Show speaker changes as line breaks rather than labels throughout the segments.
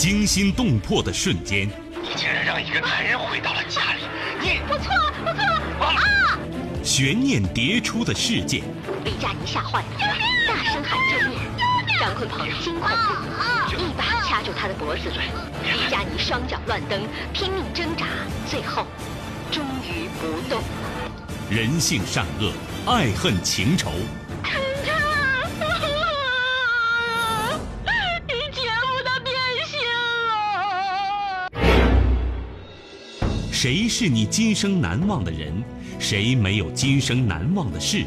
惊心动魄的瞬间，
你竟然让一个男人回到了家里！你
我错了，我错了！啊！
悬念迭出的事件，
李佳妮吓坏了，大声喊救命！张坤鹏惊恐不已，一把掐住他的脖子。李佳妮双脚乱蹬，拼命挣扎，最后终于不动。
人性善恶，爱恨情仇。谁是你今生难忘的人？谁没有今生难忘的事？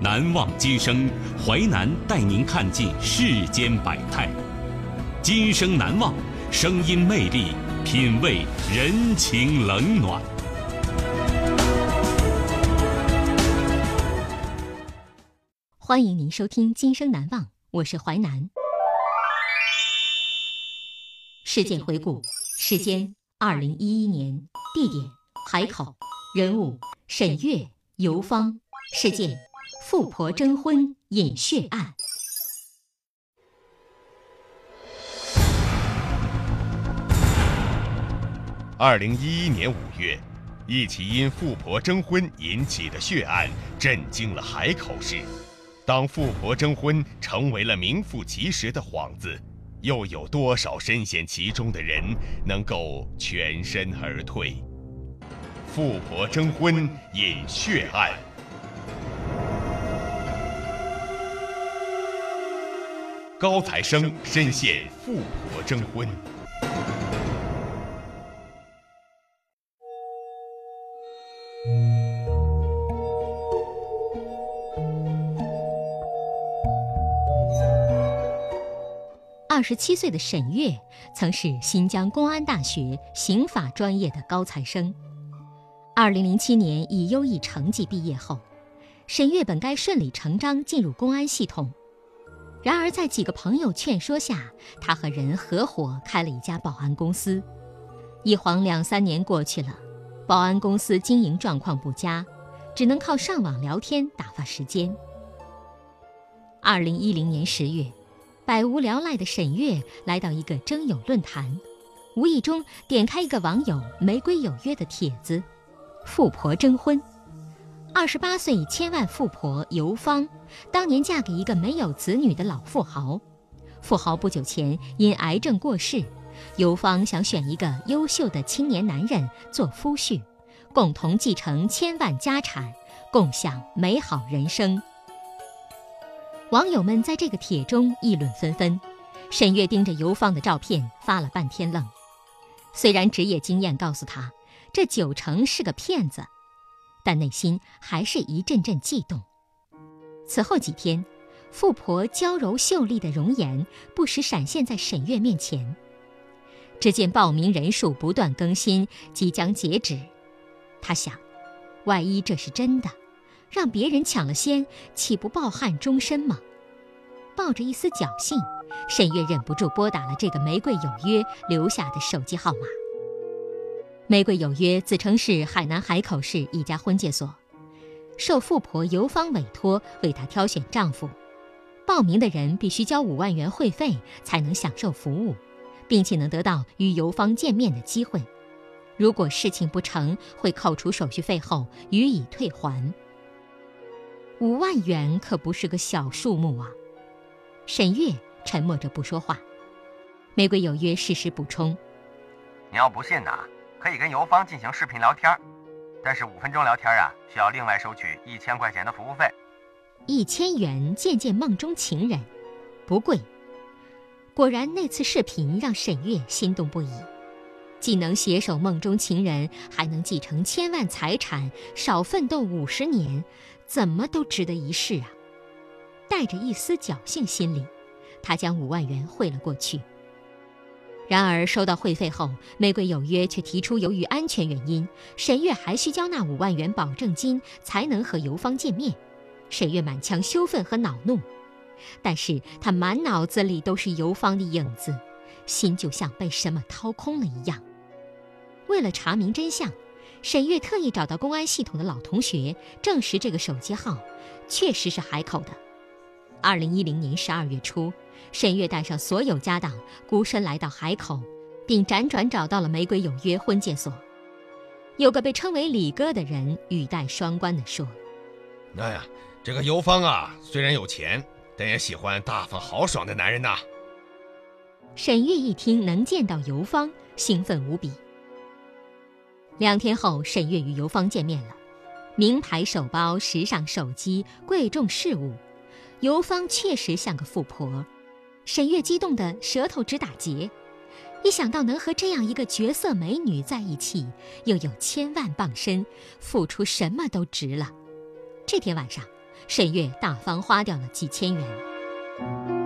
难忘今生，淮南带您看尽世间百态。今生难忘，声音魅力，品味人情冷暖。
欢迎您收听《今生难忘》，我是淮南。事件回顾，时间。二零一一年，地点海口，人物沈月、游芳，事件富婆征婚引血案。
二零一一年五月，一起因富婆征婚引起的血案震惊了海口市。当富婆征婚成为了名副其实的幌子。又有多少深陷其中的人能够全身而退？富婆征婚引血案，高材生深陷富婆征婚。
二十七岁的沈月曾是新疆公安大学刑法专业的高材生。二零零七年以优异成绩毕业后，沈月本该顺理成章进入公安系统，然而在几个朋友劝说下，他和人合伙开了一家保安公司。一晃两三年过去了，保安公司经营状况不佳，只能靠上网聊天打发时间。二零一零年十月。百无聊赖的沈月来到一个征友论坛，无意中点开一个网友“玫瑰有约”的帖子，富婆征婚。二十八岁千万富婆尤芳，当年嫁给一个没有子女的老富豪。富豪不久前因癌症过世，尤芳想选一个优秀的青年男人做夫婿，共同继承千万家产，共享美好人生。网友们在这个帖中议论纷纷，沈月盯着游芳的照片发了半天愣。虽然职业经验告诉他这九成是个骗子，但内心还是一阵阵悸动。此后几天，富婆娇柔秀丽的容颜不时闪现在沈月面前。只见报名人数不断更新，即将截止。他想，万一这是真的。让别人抢了先，岂不抱憾终身吗？抱着一丝侥幸，沈月忍不住拨打了这个“玫瑰有约”留下的手机号码。“玫瑰有约”自称是海南海口市一家婚介所，受富婆游芳委托为她挑选丈夫。报名的人必须交五万元会费才能享受服务，并且能得到与游芳见面的机会。如果事情不成，会扣除手续费后予以退还。五万元可不是个小数目啊！沈月沉默着不说话。玫瑰有约适时补充：“
你要不信呐，可以跟游芳进行视频聊天，但是五分钟聊天啊，需要另外收取一千块钱的服务费。
一千元见见梦中情人，不贵。果然，那次视频让沈月心动不已，既能携手梦中情人，还能继承千万财产，少奋斗五十年。”怎么都值得一试啊！带着一丝侥幸心理，他将五万元汇了过去。然而收到会费后，玫瑰有约却提出，由于安全原因，沈月还需交纳五万元保证金才能和游芳见面。沈月满腔羞愤和恼怒，但是他满脑子里都是游芳的影子，心就像被什么掏空了一样。为了查明真相。沈月特意找到公安系统的老同学，证实这个手机号确实是海口的。二零一零年十二月初，沈月带上所有家当，孤身来到海口，并辗转找到了玫瑰有约婚介所。有个被称为李哥的人语带双关地说：“
哎呀，这个尤芳啊，虽然有钱，但也喜欢大方豪爽的男人呐。”
沈月一听能见到尤芳，兴奋无比。两天后，沈月与游芳见面了，名牌手包、时尚手机、贵重饰物，游芳确实像个富婆。沈月激动得舌头直打结。一想到能和这样一个绝色美女在一起，又有千万傍身，付出什么都值了。这天晚上，沈月大方花掉了几千元。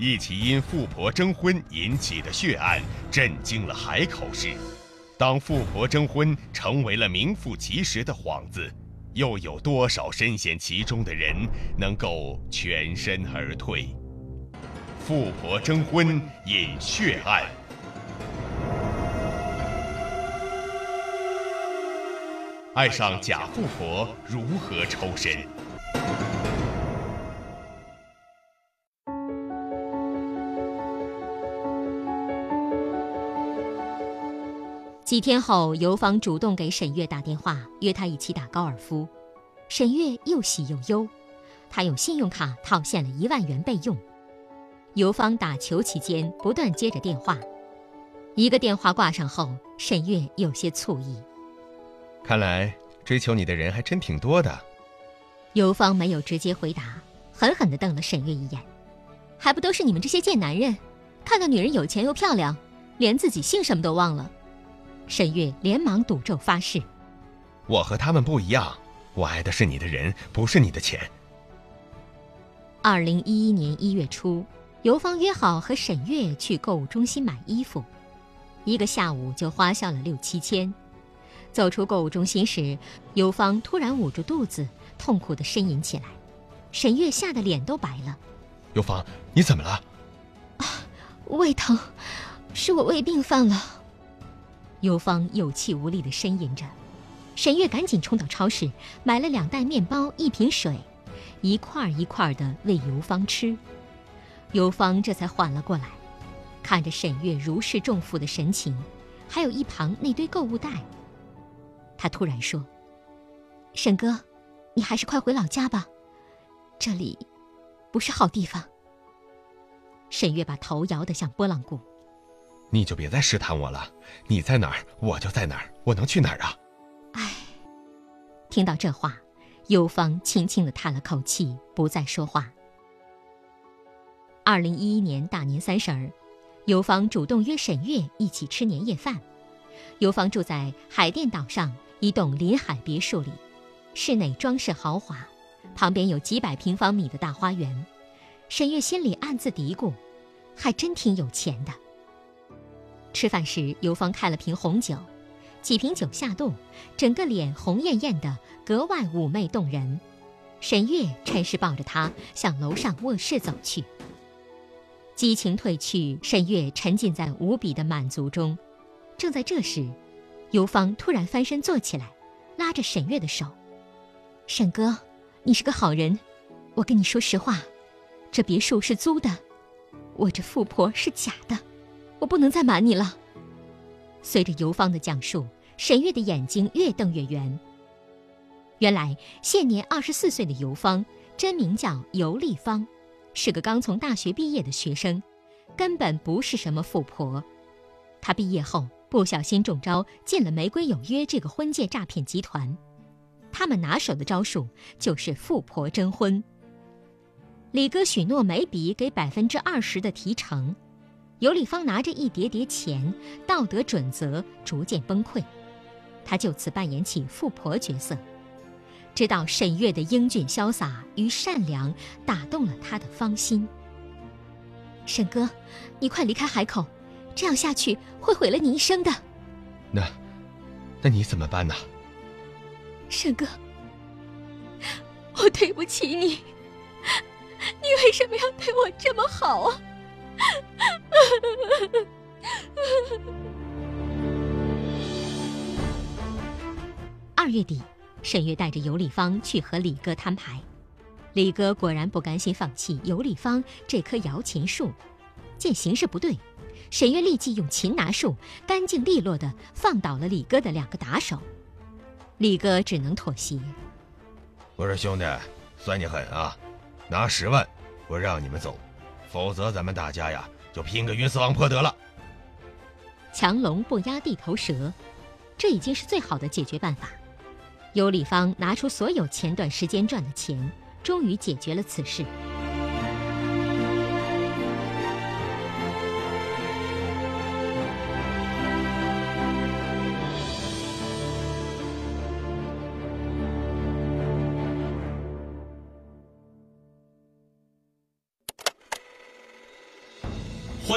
一起因富婆征婚引起的血案震惊了海口市。当富婆征婚成为了名副其实的幌子，又有多少深陷其中的人能够全身而退？富婆征婚引血案，爱上假富婆如何抽身？
几天后，尤芳主动给沈月打电话，约她一起打高尔夫。沈月又喜又忧，她用信用卡套现了一万元备用。尤芳打球期间不断接着电话，一个电话挂上后，沈月有些醋意。
看来追求你的人还真挺多的。
尤芳没有直接回答，狠狠地瞪了沈月一眼，还不都是你们这些贱男人，看到女人有钱又漂亮，连自己姓什么都忘了。沈月连忙赌咒发誓：“
我和他们不一样，我爱的是你的人，不是你的钱。”
二零一一年一月初，尤芳约好和沈月去购物中心买衣服，一个下午就花销了六七千。走出购物中心时，尤芳突然捂住肚子，痛苦的呻吟起来。沈月吓得脸都白了：“
尤芳，你怎么了？”“
啊，胃疼，是我胃病犯了。”游芳有气无力地呻吟着，沈月赶紧冲到超市买了两袋面包、一瓶水，一块儿一块儿地喂游芳吃。游芳这才缓了过来，看着沈月如释重负的神情，还有一旁那堆购物袋，他突然说：“沈哥，你还是快回老家吧，这里不是好地方。”沈月把头摇得像拨浪鼓。
你就别再试探我了，你在哪儿，我就在哪儿，我能去哪儿啊？
唉，听到这话，尤芳轻轻地叹了口气，不再说话。二零一一年大年三十儿，尤芳主动约沈月一起吃年夜饭。尤芳住在海淀岛上一栋临海别墅里，室内装饰豪华，旁边有几百平方米的大花园。沈月心里暗自嘀咕，还真挺有钱的。吃饭时，尤芳开了瓶红酒，几瓶酒下肚，整个脸红艳艳的，格外妩媚动人。沈月趁势抱着她向楼上卧室走去。激情褪去，沈月沉浸在无比的满足中。正在这时，尤芳突然翻身坐起来，拉着沈月的手：“沈哥，你是个好人，我跟你说实话，这别墅是租的，我这富婆是假的。”我不能再瞒你了。随着游芳的讲述，沈月的眼睛越瞪越圆。原来，现年二十四岁的游芳，真名叫游丽芳，是个刚从大学毕业的学生，根本不是什么富婆。她毕业后不小心中招进了“玫瑰有约”这个婚介诈骗集团，他们拿手的招数就是富婆征婚。李哥许诺每笔给百分之二十的提成，尤里芳拿着一叠叠钱，道德准则逐渐崩溃。他就此扮演起富婆角色，直到沈月的英俊潇洒与善良打动了他的芳心。沈哥，你快离开海口，这样下去会毁了你一生的。
那，那你怎么办呢？
沈哥，我对不起你。你为什么要对我这么好啊？二月底，沈月带着尤丽芳去和李哥摊牌。李哥果然不甘心放弃尤丽芳这棵摇钱树，见形势不对，沈月立即用擒拿术干净利落的放倒了李哥的两个打手。李哥只能妥协。
我说兄弟，算你狠啊！拿十万，我让你们走，否则咱们大家呀就拼个鱼死网破得了。
强龙不压地头蛇，这已经是最好的解决办法。尤里方拿出所有前段时间赚的钱，终于解决了此事。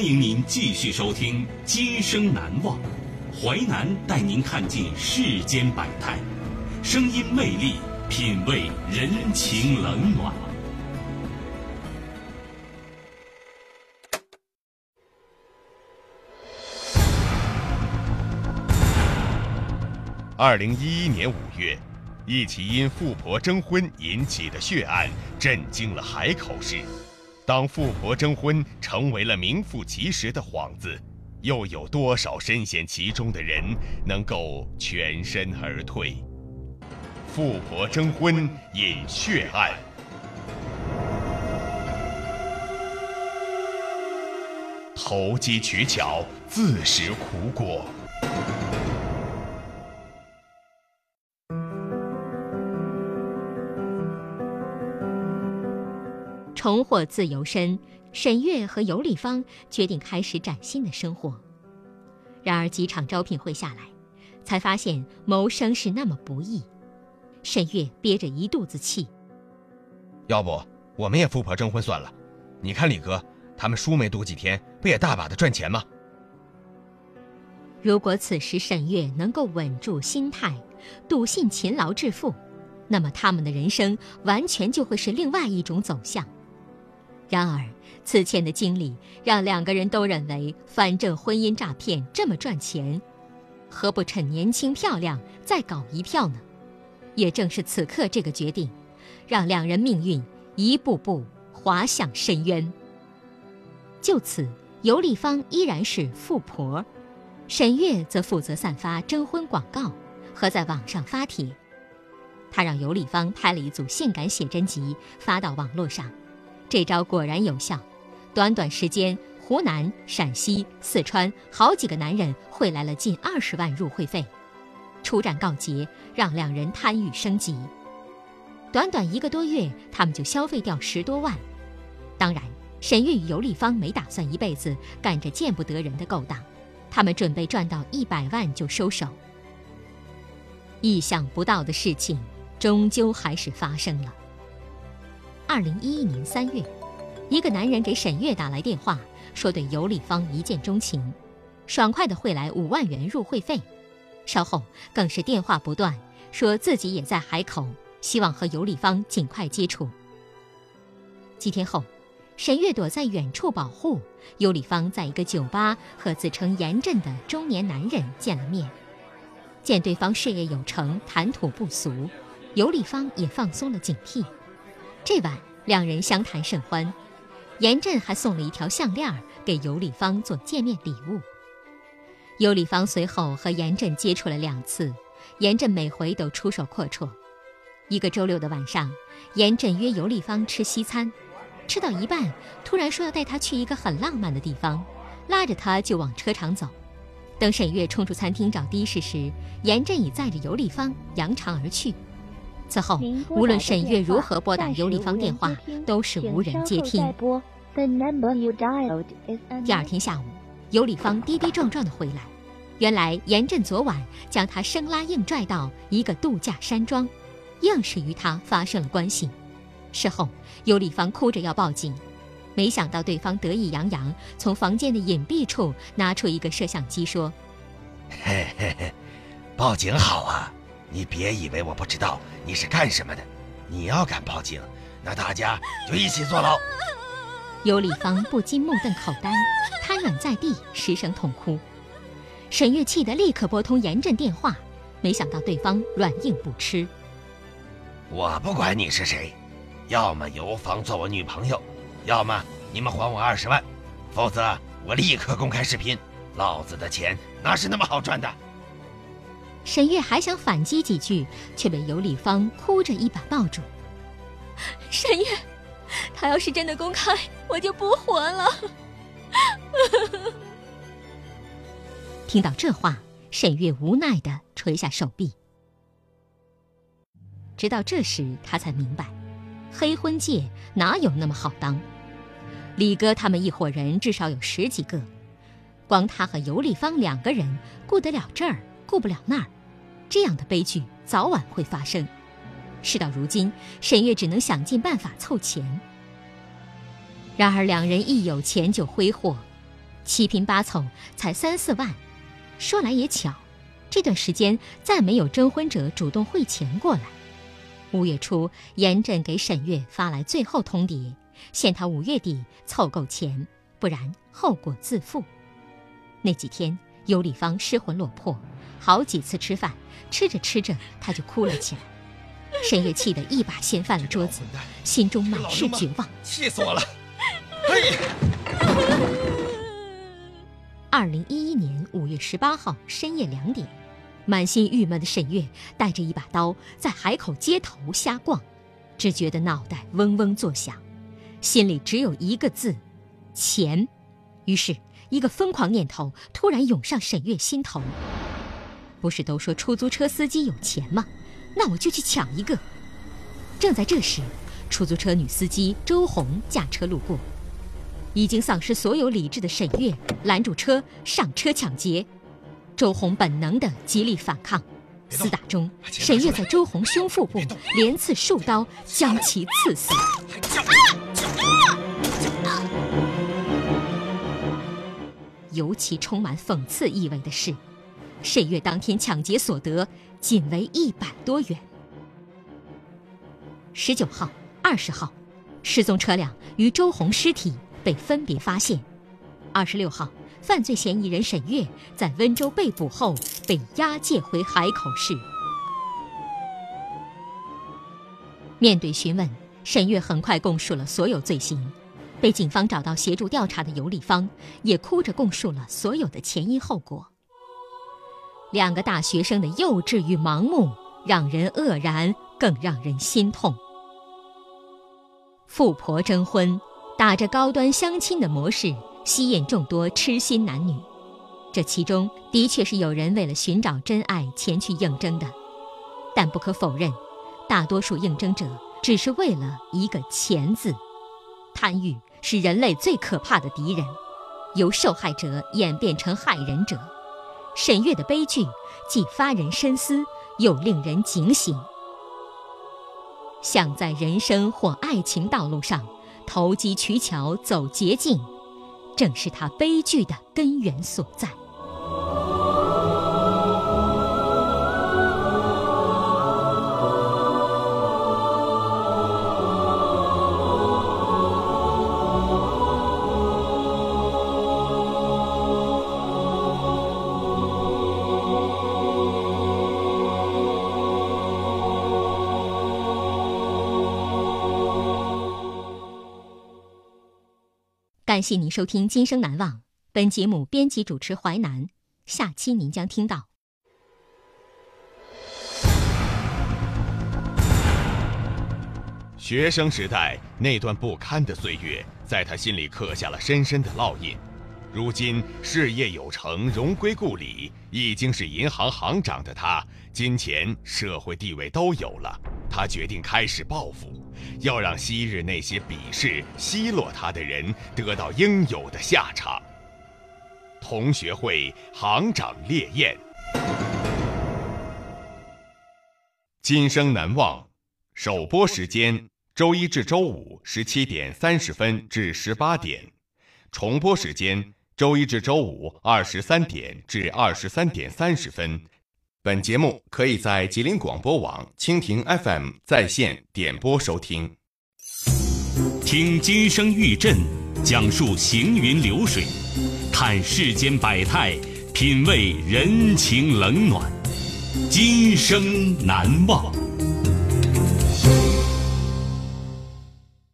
欢迎您继续收听《今生难忘》，淮南带您看尽世间百态，声音魅力，品味人情冷暖。
二零一一年五月，一起因富婆征婚引起的血案震惊了海口市。当富婆征婚成为了名副其实的幌子，又有多少深陷其中的人能够全身而退？富婆征婚引血案，投机取巧，自食苦果。
重获自由身，沈月和尤丽芳决定开始崭新的生活。然而几场招聘会下来，才发现谋生是那么不易。沈月憋着一肚子气。
要不我们也富婆征婚算了？你看李哥他们书没读几天，不也大把的赚钱吗？
如果此时沈月能够稳住心态，笃信勤劳致富，那么他们的人生完全就会是另外一种走向。然而，此前的经历让两个人都认为，反正婚姻诈骗这么赚钱，何不趁年轻漂亮再搞一票呢？也正是此刻这个决定，让两人命运一步步滑向深渊。就此，尤丽芳依然是富婆，沈月则负责散发征婚广告和在网上发帖。他让尤丽芳拍了一组性感写真集发到网络上。这招果然有效，短短时间，湖南、陕西、四川好几个男人汇来了近二十万入会费。初战告捷，让两人贪欲升级。短短一个多月，他们就消费掉十多万。当然，沈月与尤丽芳没打算一辈子干着见不得人的勾当，他们准备赚到一百万就收手。意想不到的事情，终究还是发生了。二零一一年三月，一个男人给沈月打来电话，说对尤丽芳一见钟情，爽快的汇来五万元入会费。稍后更是电话不断，说自己也在海口，希望和尤丽芳尽快接触。几天后，沈月躲在远处保护尤丽芳，在一个酒吧和自称严震的中年男人见了面。见对方事业有成，谈吐不俗，尤丽芳也放松了警惕。这晚，两人相谈甚欢，严震还送了一条项链给尤丽芳做见面礼物。尤丽芳随后和严震接触了两次，严震每回都出手阔绰。一个周六的晚上，严震约尤丽芳吃西餐，吃到一半，突然说要带她去一个很浪漫的地方，拉着她就往车场走。等沈月冲出餐厅找的士时，严震已载着尤丽芳扬长而去。此后，无论沈月如何拨打尤丽芳电话，都是无人接听。第二天下午，尤丽芳跌跌撞撞的回来，原来严震昨晚将她生拉硬拽到一个度假山庄，硬是与她发生了关系。事后，尤丽芳哭着要报警，没想到对方得意洋洋，从房间的隐蔽处拿出一个摄像机，说：“
嘿嘿嘿，报警好啊！你别以为我不知道你是干什么的。你要敢报警，那大家就一起坐牢。”
尤立芳不禁目瞪口呆，瘫软在地，失声痛哭。沈月气得立刻拨通严震电话，没想到对方软硬不吃。
我不管你是谁。要么游芳做我女朋友，要么你们还我二十万，否则我立刻公开视频。老子的钱哪是那么好赚的？
沈月还想反击几句，却被尤丽芳哭着一把抱住。沈月，他要是真的公开，我就不活了。听到这话，沈月无奈的垂下手臂。直到这时，他才明白。黑婚界哪有那么好当？李哥他们一伙人至少有十几个，光他和尤丽芳两个人顾得了这儿，顾不了那儿，这样的悲剧早晚会发生。事到如今，沈月只能想尽办法凑钱。然而两人一有钱就挥霍，七拼八凑才三四万。说来也巧，这段时间再没有征婚者主动汇钱过来。五月初，严震给沈月发来最后通牒，限他五月底凑够钱，不然后果自负。那几天，尤立芳失魂落魄，好几次吃饭，吃着吃着他就哭了起来。沈月气得一把掀翻了桌子，心中满是绝望。
气死我了！
二零一一年五月十八号深夜两点。满心郁闷的沈月带着一把刀在海口街头瞎逛，只觉得脑袋嗡嗡作响，心里只有一个字：钱。于是，一个疯狂念头突然涌上沈月心头。不是都说出租车司机有钱吗？那我就去抢一个。正在这时，出租车女司机周红驾车路过，已经丧失所有理智的沈月拦住车，上车抢劫。周红本能的极力反抗，厮打中，沈月在周红胸腹部连刺数刀，将其刺死。尤其充满讽刺意味的是，沈月当天抢劫所得仅为一百多元。十九号、二十号，失踪车辆与周红尸体被分别发现。二十六号。犯罪嫌疑人沈月在温州被捕后被押解回海口市。面对询问，沈月很快供述了所有罪行。被警方找到协助调查的尤丽芳也哭着供述了所有的前因后果。两个大学生的幼稚与盲目让人愕然，更让人心痛。富婆征婚，打着高端相亲的模式。吸引众多痴心男女，这其中的确是有人为了寻找真爱前去应征的，但不可否认，大多数应征者只是为了一个“钱”字。贪欲是人类最可怕的敌人，由受害者演变成害人者。沈月的悲剧既发人深思，又令人警醒。想在人生或爱情道路上投机取巧、走捷径。正是他悲剧的根源所在。感谢您收听《今生难忘》，本节目编辑主持淮南，下期您将听到。
学生时代那段不堪的岁月，在他心里刻下了深深的烙印。如今事业有成，荣归故里，已经是银行行长的他，金钱、社会地位都有了。他决定开始报复，要让昔日那些鄙视、奚落他的人得到应有的下场。同学会行长烈焰，今生难忘。首播时间：周一至周五十七点三十分至十八点，重播时间：周一至周五二十三点至二十三点三十分。本节目可以在吉林广播网、蜻蜓 FM 在线点播收听。
听金声玉振，讲述行云流水，看世间百态，品味人情冷暖，今生难忘。